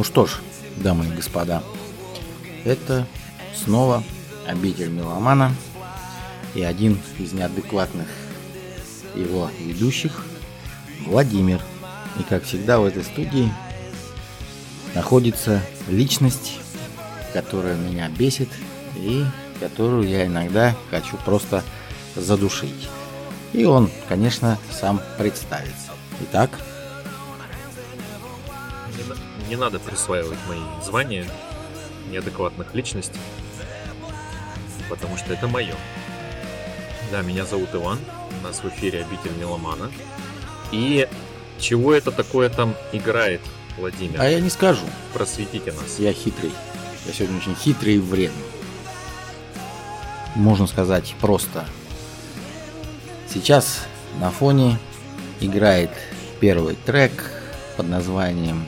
Ну что ж, дамы и господа, это снова обитель меломана и один из неадекватных его ведущих Владимир. И как всегда в этой студии находится личность, которая меня бесит и которую я иногда хочу просто задушить. И он, конечно, сам представится. Итак, не надо присваивать мои звания неадекватных личностей, потому что это мое. Да, меня зовут Иван, у нас в эфире обитель Меломана. И чего это такое там играет, Владимир? А я не скажу. Просветите нас. Я хитрый. Я сегодня очень хитрый и вредный. Можно сказать просто. Сейчас на фоне играет первый трек под названием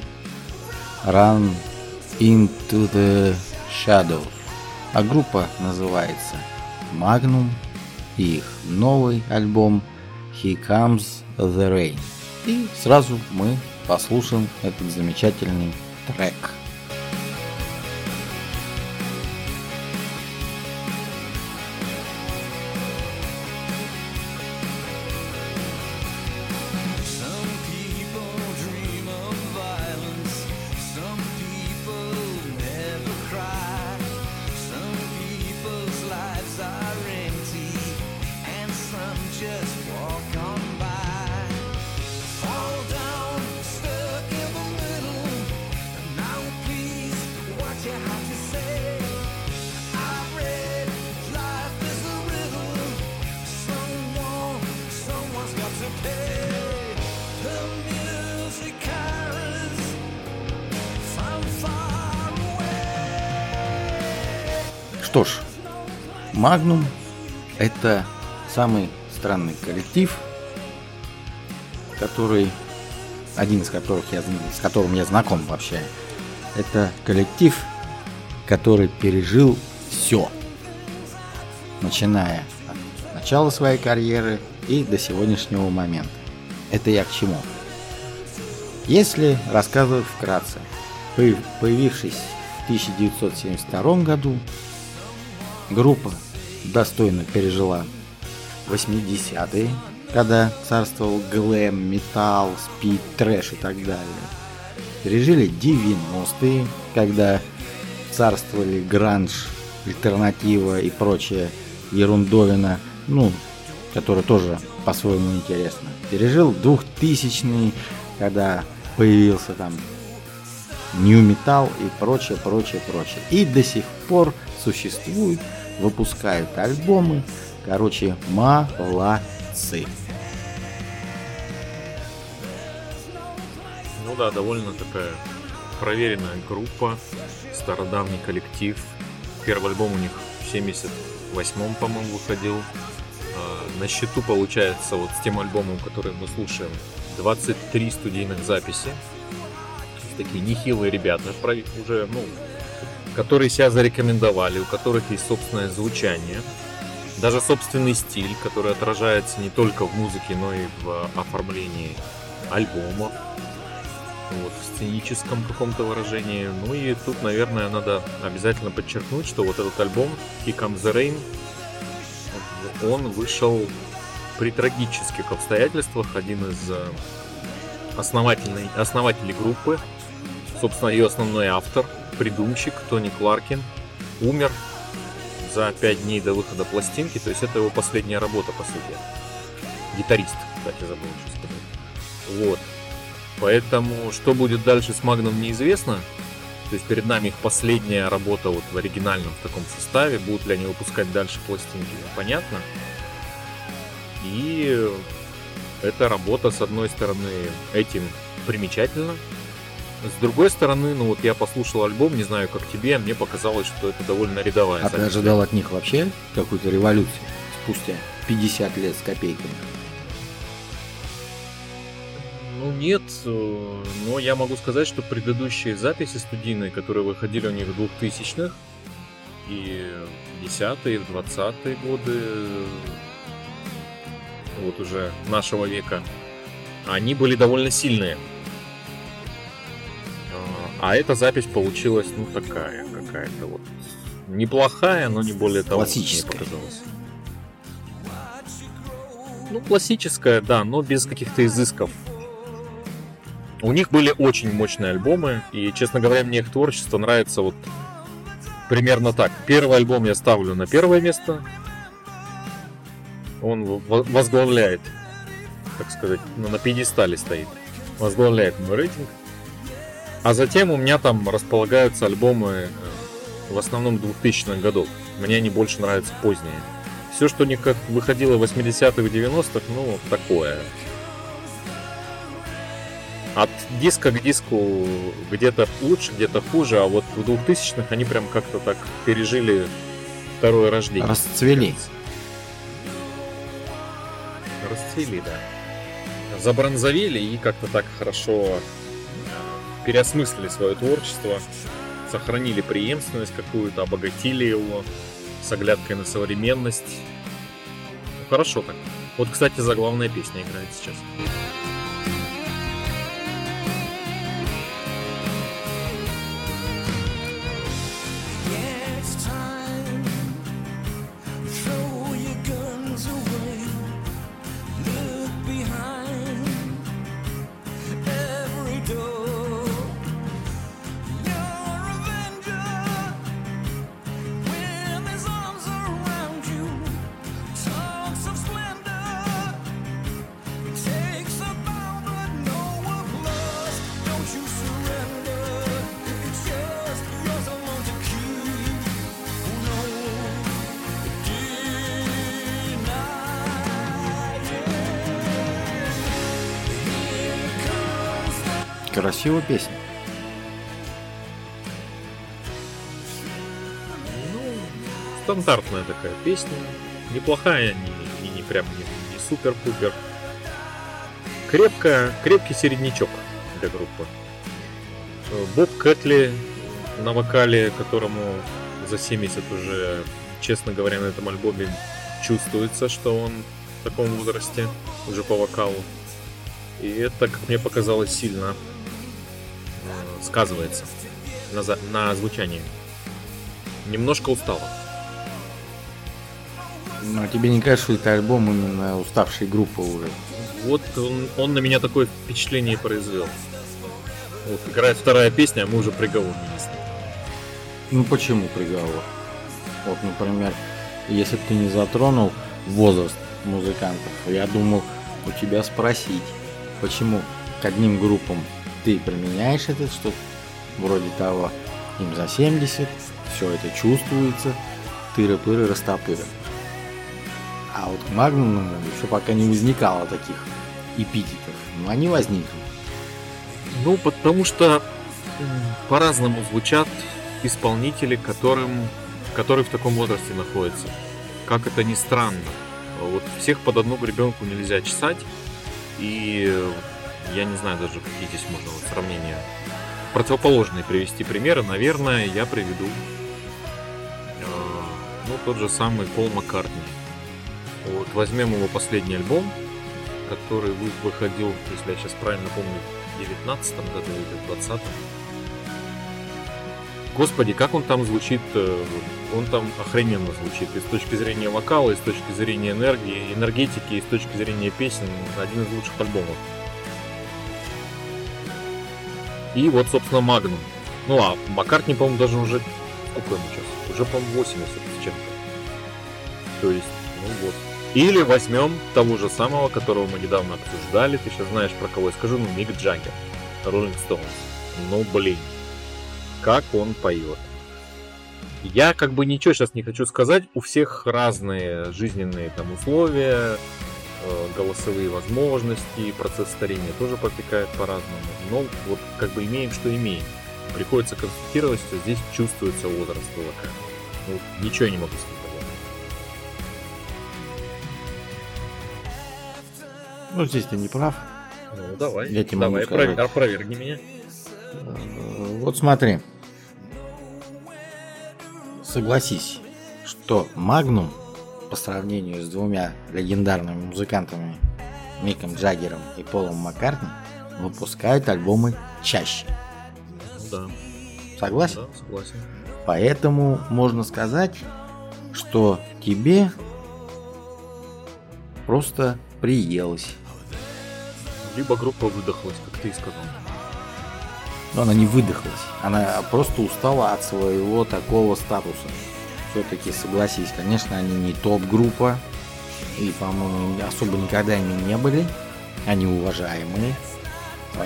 Run into the Shadow. А группа называется Magnum и их новый альбом He Comes the Rain. И сразу мы послушаем этот замечательный трек. Что ж, Magnum это самый странный коллектив, который, один из которых я, с которым я знаком вообще. Это коллектив, который пережил все, начиная от начала своей карьеры и до сегодняшнего момента. Это я к чему? Если рассказывать вкратце, появившись в 1972 году, Группа достойно пережила 80-е, когда царствовал глэм, металл, спид, трэш и так далее. Пережили 90-е, когда царствовали гранж, альтернатива и прочая ерундовина, ну, которая тоже по-своему интересна. Пережил 2000-е, когда появился там New Metal и прочее, прочее, прочее. И до сих пор существует выпускают альбомы. Короче, молодцы. Ну да, довольно такая проверенная группа, стародавний коллектив. Первый альбом у них в 78-м, по-моему, выходил. А, на счету получается вот с тем альбомом, который мы слушаем, 23 студийных записи. Такие нехилые ребята, уже, ну, которые себя зарекомендовали, у которых есть собственное звучание, даже собственный стиль, который отражается не только в музыке, но и в оформлении альбома, вот, в сценическом каком-то выражении. Ну и тут, наверное, надо обязательно подчеркнуть, что вот этот альбом He Comes the Rain, он вышел при трагических обстоятельствах. Один из э, основателей, основателей группы, собственно, ее основной автор – придумщик Тони Кларкин умер за пять дней до выхода пластинки, то есть это его последняя работа, по сути. Гитарист, кстати, забыл еще сказать. Вот. Поэтому, что будет дальше с Магном, неизвестно. То есть перед нами их последняя работа вот в оригинальном в таком составе. Будут ли они выпускать дальше пластинки, непонятно. И эта работа, с одной стороны, этим примечательна, с другой стороны, ну вот я послушал альбом, не знаю, как тебе, мне показалось, что это довольно рядовая А ты ожидал от них вообще какую-то революцию спустя 50 лет с копейками? Ну нет, э, но я могу сказать, что предыдущие записи студийные, которые выходили у них в 2000-х и 10-е, 20-е годы, вот уже нашего века, они были довольно сильные. А эта запись получилась, ну, такая какая-то вот. Неплохая, но не более того, Классическая. мне показалось. Ну, классическая, да, но без каких-то изысков. У них были очень мощные альбомы, и, честно говоря, мне их творчество нравится вот примерно так. Первый альбом я ставлю на первое место. Он во- возглавляет, так сказать, ну, на пьедестале стоит. Возглавляет мой рейтинг. А затем у меня там располагаются альбомы э, в основном 2000-х годов. Мне они больше нравятся поздние. Все, что у них как выходило в 80-х, 90-х, ну, такое. От диска к диску где-то лучше, где-то хуже, а вот в 2000-х они прям как-то так пережили второе рождение. Расцвели. Расцвели, да. Забронзовели и как-то так хорошо переосмыслили свое творчество, сохранили преемственность какую-то, обогатили его с оглядкой на современность. Ну, хорошо так. Вот, кстати, заглавная песня играет сейчас. Красивая песня. Ну, стандартная такая песня. Неплохая, не, не, не прям не, не супер-пупер. Крепкая, крепкий середнячок для группы. Э, Боб Кэтли на вокале, которому за 70 уже, честно говоря, на этом альбоме чувствуется, что он в таком возрасте, уже по вокалу. И это, как мне показалось, сильно сказывается на, за- на звучании. Немножко устала. Но тебе не кажется, что это альбом именно уставшей группы уже? Вот он, он на меня такое впечатление произвел. Вот играет вторая песня, а мы уже приговор вынесли. Ну почему приговор? Вот, например, если ты не затронул возраст музыкантов, я думал у тебя спросить, почему к одним группам ты применяешь это, что вроде того, им за 70, все это чувствуется, тыры-пыры, растопыры. А вот к Магнуму еще пока не возникало таких эпитетов, но они возникли. Ну, потому что по-разному звучат исполнители, которым, которые в таком возрасте находятся. Как это ни странно. Вот всех под одну гребенку нельзя чесать. И я не знаю даже, какие здесь можно вот сравнения. Противоположные привести примеры, наверное, я приведу. э, Ну, тот же самый Пол Маккартни. Вот возьмем его последний альбом, который вы- выходил, если я сейчас правильно помню, в 19 году или в 20 Господи, как он там звучит, э, он там охрененно звучит и с точки зрения вокала, и с точки зрения энергии, энергетики, и с точки зрения песен, один из лучших альбомов. И вот, собственно, Магнум. Ну а Маккартни, по-моему, даже уже, сколько ему сейчас? Уже, по-моему, 80 с чем-то. То есть, ну вот. Или возьмем того же самого, которого мы недавно обсуждали, ты сейчас знаешь, про кого я скажу, ну, Мик Джаггер, Rolling Stones. Ну, блин, как он поет. Я как бы ничего сейчас не хочу сказать, у всех разные жизненные там условия, голосовые возможности, процесс старения тоже протекает по-разному. Но вот как бы имеем, что имеем. Приходится констатировать, что здесь чувствуется возраст ВЛК. Ну, ничего я не могу сказать. Ну, здесь ты не прав. Ну, давай. Я тебе могу давай, сказать. опровер- опровергни меня. Э, Вот смотри. Согласись, что Магнум по сравнению с двумя легендарными музыкантами Миком Джаггером и Полом Маккартни выпускают альбомы чаще. да. Согласен? Да, согласен. Поэтому можно сказать, что тебе просто приелось. Либо группа выдохлась, как ты и сказал. Но она не выдохлась. Она просто устала от своего такого статуса. Все-таки согласись, конечно, они не топ-группа. И, по-моему, особо никогда ими не были. Они уважаемые. Э,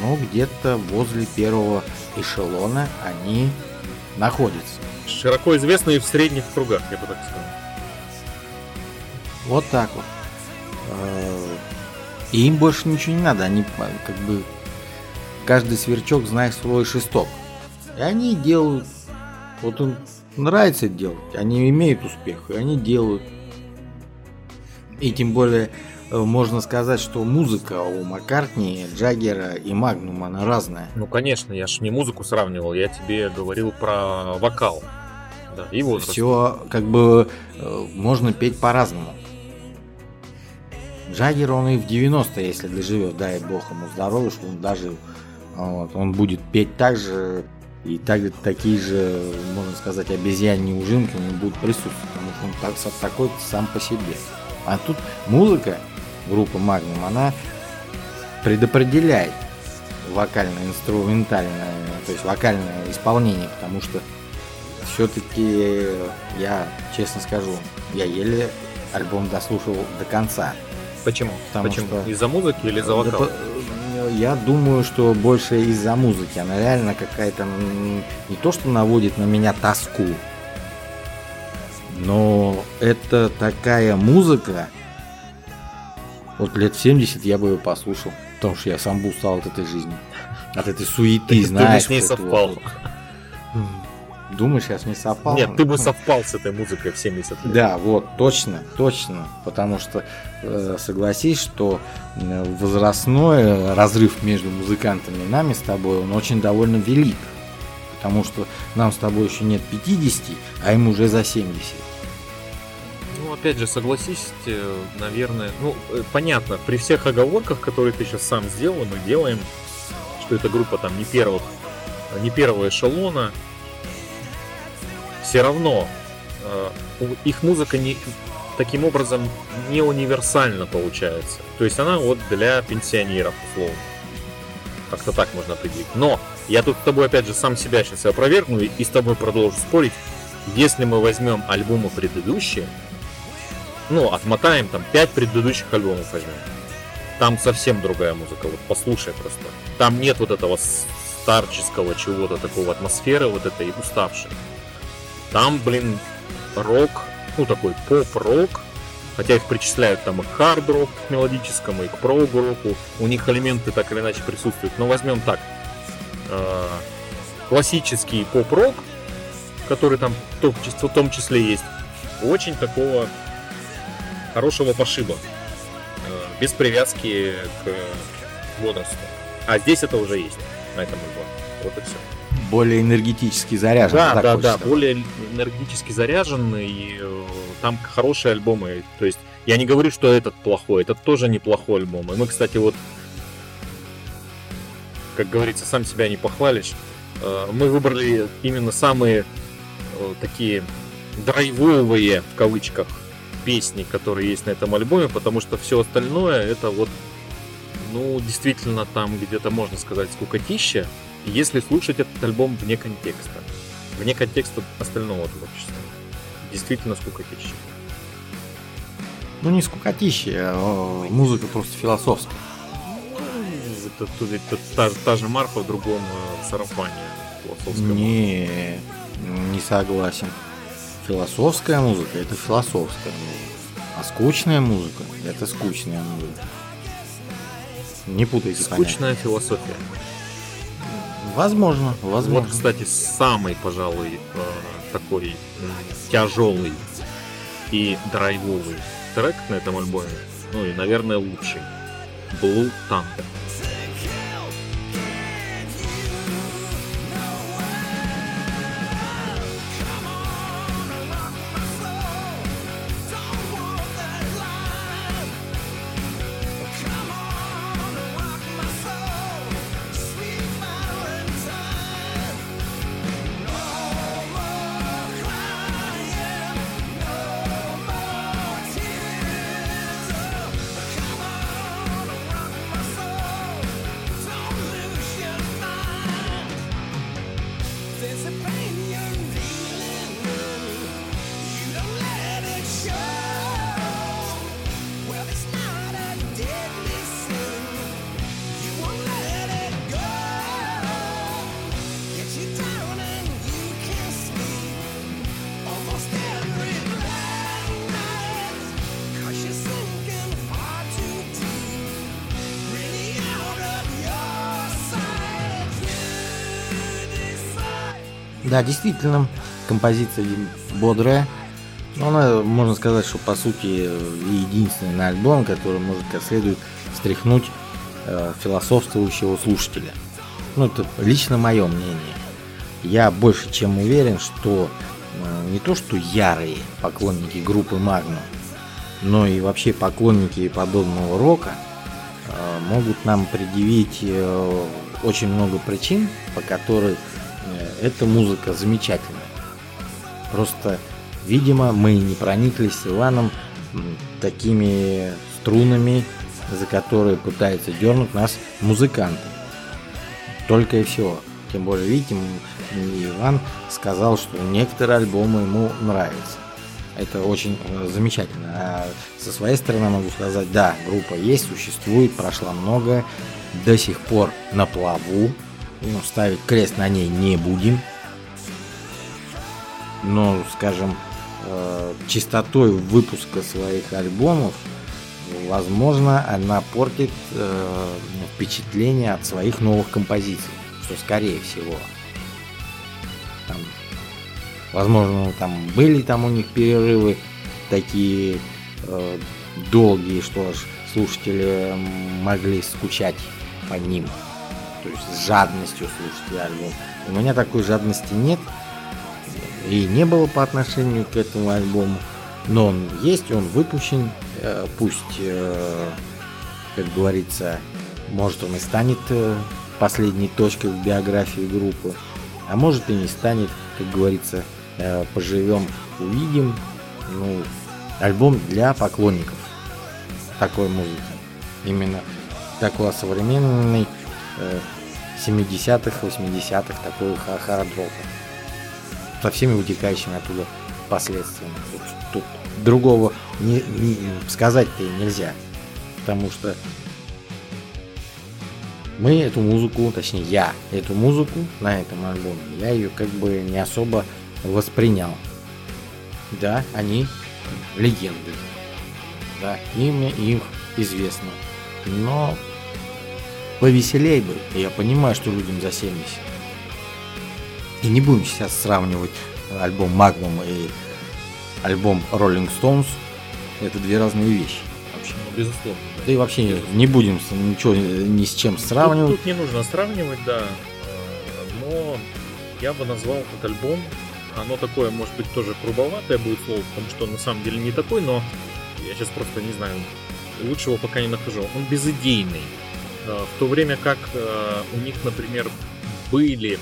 Но где-то возле первого эшелона они находятся. Широко известные в средних кругах, я бы так сказал. Вот так вот. И им больше ничего не надо. Они э, как бы каждый сверчок знает свой шесток. И они делают. Вот им нравится делать. Они имеют успех, и они делают. И тем более э, можно сказать, что музыка у Маккартни, Джаггера и Магнума она разная. Ну, конечно, я ж не музыку сравнивал, я тебе говорил про вокал. Да, и возраст. Все как бы э, можно петь по-разному. Джаггер, он и в 90-е, если доживет, дай бог ему здоровья, что он дожил. Вот, он будет петь так же, и так, такие же, можно сказать, обезьяньи ужинки у него будут присутствовать, потому что он так, такой сам по себе. А тут музыка группы Magnum, она предопределяет вокально-инструментальное, то есть вокальное исполнение, потому что все-таки я честно скажу, я еле альбом дослушал до конца. Почему? Потому Почему? что- Из-за музыки или за Да вокал? по- Я думаю, что больше из-за музыки. Она реально какая-то не то, что наводит на меня тоску, но это такая музыка. Вот лет в 70 я бы ее послушал, потому что я сам бы устал от этой жизни. От этой суеты, Ты бы знаешь. с ней совпал. вот. Думаешь, я с ней совпал? Нет, ты бы совпал с этой музыкой в 70 лет. Да, вот, точно, точно. Потому что э, согласись, что э, возрастной разрыв между музыкантами и нами с тобой, он очень довольно велик. Потому что нам с тобой еще нет 50, а им уже за 70. Ну, опять же, согласись, э, наверное, ну, понятно, при всех оговорках, которые ты сейчас сам сделал, мы делаем, что эта группа там не первых, не первого эшелона, все равно э, их музыка не, таким образом не универсальна получается. То есть она вот для пенсионеров, условно. Как-то так можно определить. Но я тут с тобой опять же сам себя сейчас опровергну и и с тобой продолжу спорить. Если мы возьмем альбомы предыдущие, ну, отмотаем там 5 предыдущих альбомов возьмем. Там совсем другая музыка, вот послушай просто. Там нет вот этого старческого чего-то такого атмосферы вот этой уставшей. Там, блин, рок, ну такой поп-рок, хотя их причисляют там и к хард-рок к мелодическому, и к прогу-року. У них элементы так или иначе присутствуют. Но возьмем так, э, классический поп-рок, который там в том числе- в том числе есть, очень такого хорошего пошиба, э, без привязки к возрасту. А здесь это уже есть на этом альбоме. Вот и все. Более энергетически заряжен. Да, да, да, более энергетически заряжен, и э, там хорошие альбомы. То есть я не говорю, что этот плохой, этот тоже неплохой альбом. И мы, кстати, вот, как говорится, сам себя не похвалишь. Э, Мы выбрали именно самые э, такие драйвовые, в кавычках, песни, которые есть на этом альбоме, потому что все остальное это вот, ну, действительно там где-то можно сказать скукотища, если слушать этот альбом вне контекста. Вне контекста остального творчества. Действительно скукотища. Ну не скукотища, а музыка просто философская. Это, тут- это та, та же Марфа в другом э, сарафане. философском. Не, не согласен. Философская музыка это философская музыка. А скучная музыка это скучная музыка. Не путайте понятия. Скучная философия. Возможно, возможно. Вот, кстати, самый, пожалуй, э, такой тяжелый и драйвовый трек на этом альбоме. Ну и, наверное, лучший. Blue Thunder. It's a Да, действительно, композиция бодрая. Она, можно сказать, что по сути единственный на альбом, который может как следует встряхнуть э, философствующего слушателя. Ну, это лично мое мнение. Я больше чем уверен, что э, не то, что ярые поклонники группы Magnum, но и вообще поклонники подобного рока э, могут нам предъявить э, очень много причин, по которой э, эта музыка замечательная. Просто, видимо, мы не прониклись Иваном такими струнами, за которые пытаются дернуть нас музыканты. Только и всего. Тем более, видите, Иван сказал, что некоторые альбомы ему нравятся. Это очень э, замечательно. А со своей стороны могу сказать, да, группа есть, существует, прошла много, до сих пор на плаву. Ну, ставить крест на ней не будем. Но, скажем, э, чистотой выпуска своих альбомов, возможно, она портит э, впечатление от своих новых композиций, что скорее всего. Там, возможно, там были там у них перерывы такие э, долгие, что аж слушатели могли скучать по ним. То есть с жадностью слушать альбом. У меня такой жадности нет. И не было по отношению к этому альбому. Но он есть, он выпущен. Э, Пусть, э, как говорится, может он и станет э, последней точкой в биографии группы. А может и не станет, как говорится, поживем, увидим. Ну, альбом для поклонников такой музыки. Именно такого современной э, 70-х, 80-х, такой ха- хард-рока. Со всеми вытекающими оттуда последствиями. Тут, другого не, не- сказать-то нельзя. Потому что мы эту музыку, точнее я эту музыку на этом альбоме, я ее как бы не особо воспринял. Да, они легенды. Да, имя их известно. Но повеселей бы. Я понимаю, что людям за 70. И не будем сейчас сравнивать альбом Magnum и альбом Rolling Stones. Это две разные вещи. Вообще. Ну, безусловно. да. Да и вообще не- не будем ничего э, ни с чем Тут, сравнивать. тут не нужно сравнивать, да. э, Но я бы назвал этот альбом. Оно такое, может быть, тоже грубоватое будет слово, потому что он на самом деле не такой, но я сейчас просто не знаю, лучшего пока не нахожу. Он безыдейный. Э, В то время как э, у них, например, были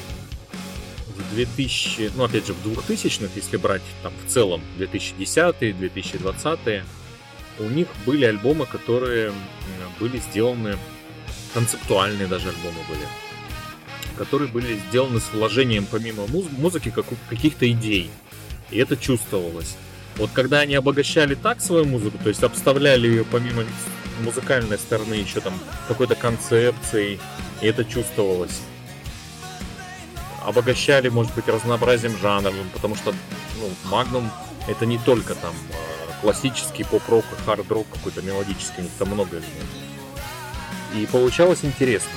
в 2000, ну опять же в 2000-х, если брать там в целом 2010 2020 у них были альбомы, которые были сделаны, концептуальные даже альбомы были, которые были сделаны с вложением помимо муз- музыки как- каких-то идей. И это чувствовалось. Вот когда они обогащали так свою музыку, то есть обставляли ее помимо музыкальной стороны еще там какой-то концепцией, и это чувствовалось. Обогащали, может быть, разнообразием жанров, потому что ну, Magnum это не только там э, классический поп-рок хард-рок какой-то мелодический, у них там много. И получалось интересно.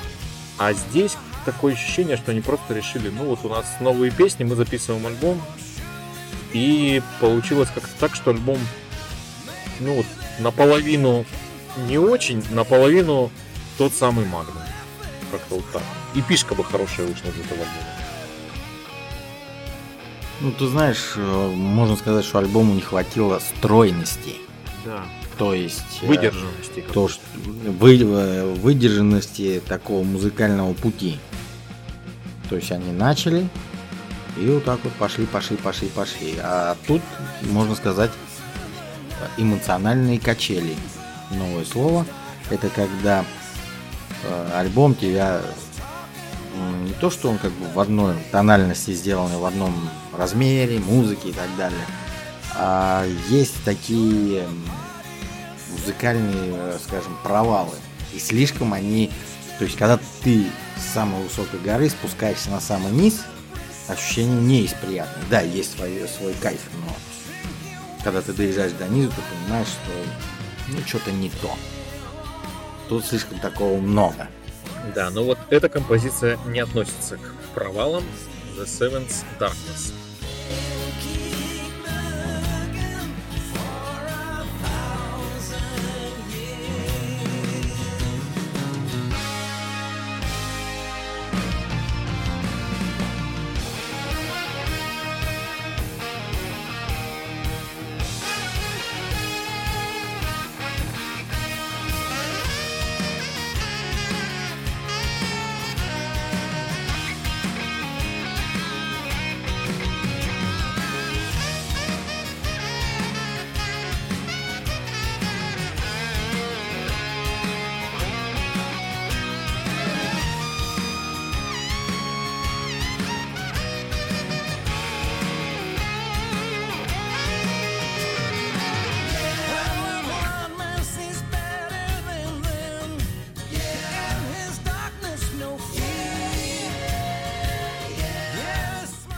А здесь такое ощущение, что они просто решили, ну вот у нас новые песни, мы записываем альбом. И получилось как-то так, что альбом, ну вот, наполовину не очень, наполовину тот самый Магнум. Как-то вот так. И пишка бы хорошая вышла из этого альбома. Ну, ты знаешь, э, можно сказать, что альбому не хватило стройности. Да. То есть... э, Выдержанности. то, что вы, э, выдержанности такого музыкального пути. То есть они начали и вот так вот пошли, пошли, пошли, пошли. А тут, можно сказать, эмоциональные качели. Новое слово. Это когда э, альбом тебя не то, что он как бы в одной тональности сделан, в одном размере, музыки и так далее, а есть такие музыкальные, э, скажем, провалы. И слишком они... То есть, когда ты с самой высокой горы спускаешься на самый низ, ощущение не из приятных. Да, есть свой, свой кайф, но когда ты доезжаешь до низу, ты понимаешь, что ну что-то не то. Тут слишком такого много. Да, но вот эта композиция не относится к провалам The Seventh Darkness.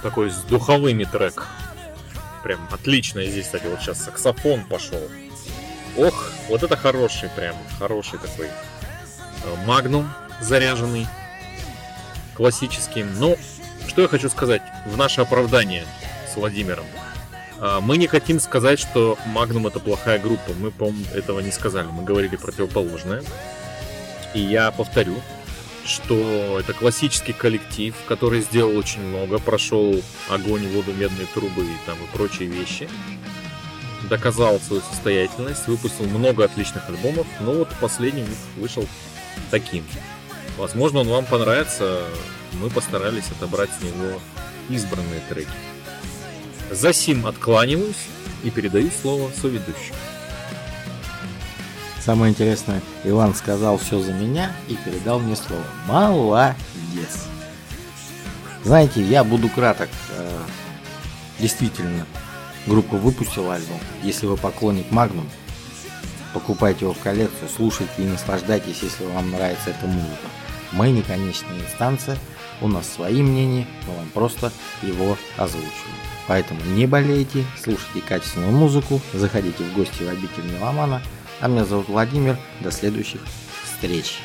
Такой с духовыми трек. Прям отлично здесь, кстати, вот сейчас саксофон пошел. Ох, вот это хороший прям, хороший такой э, магнум заряженный, классический. Ну, что я хочу сказать в наше оправдание с Владимиром. А, Мы не хотим сказать, что Магнум это плохая группа. Мы, по-моему, этого не сказали. Мы говорили противоположное. И я повторю, что это классический коллектив, который сделал очень много, прошел огонь, воду, медные трубы и там и прочие вещи. Доказал свою состоятельность, выпустил много отличных альбомов, но вот последний вышел таким. Возможно, он вам понравится. Мы постарались отобрать с него избранные треки. За сим откланиваюсь и передаю слово соведущему. Самое интересное, Иван сказал все за меня и передал мне слово. Молодец. Знаете, я буду краток. Э, Действительно, группа выпустила альбом. Если вы поклонник Magnum, покупайте его в коллекцию, слушайте и наслаждайтесь, если вам нравится эта музыка. Мы не конечная инстанция, у нас свои мнения, мы вам просто его озвучиваем. Поэтому не болейте, слушайте качественную музыку, заходите в гости в обитель Меломана. А меня зовут Владимир. До следующих встреч.